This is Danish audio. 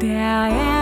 Der er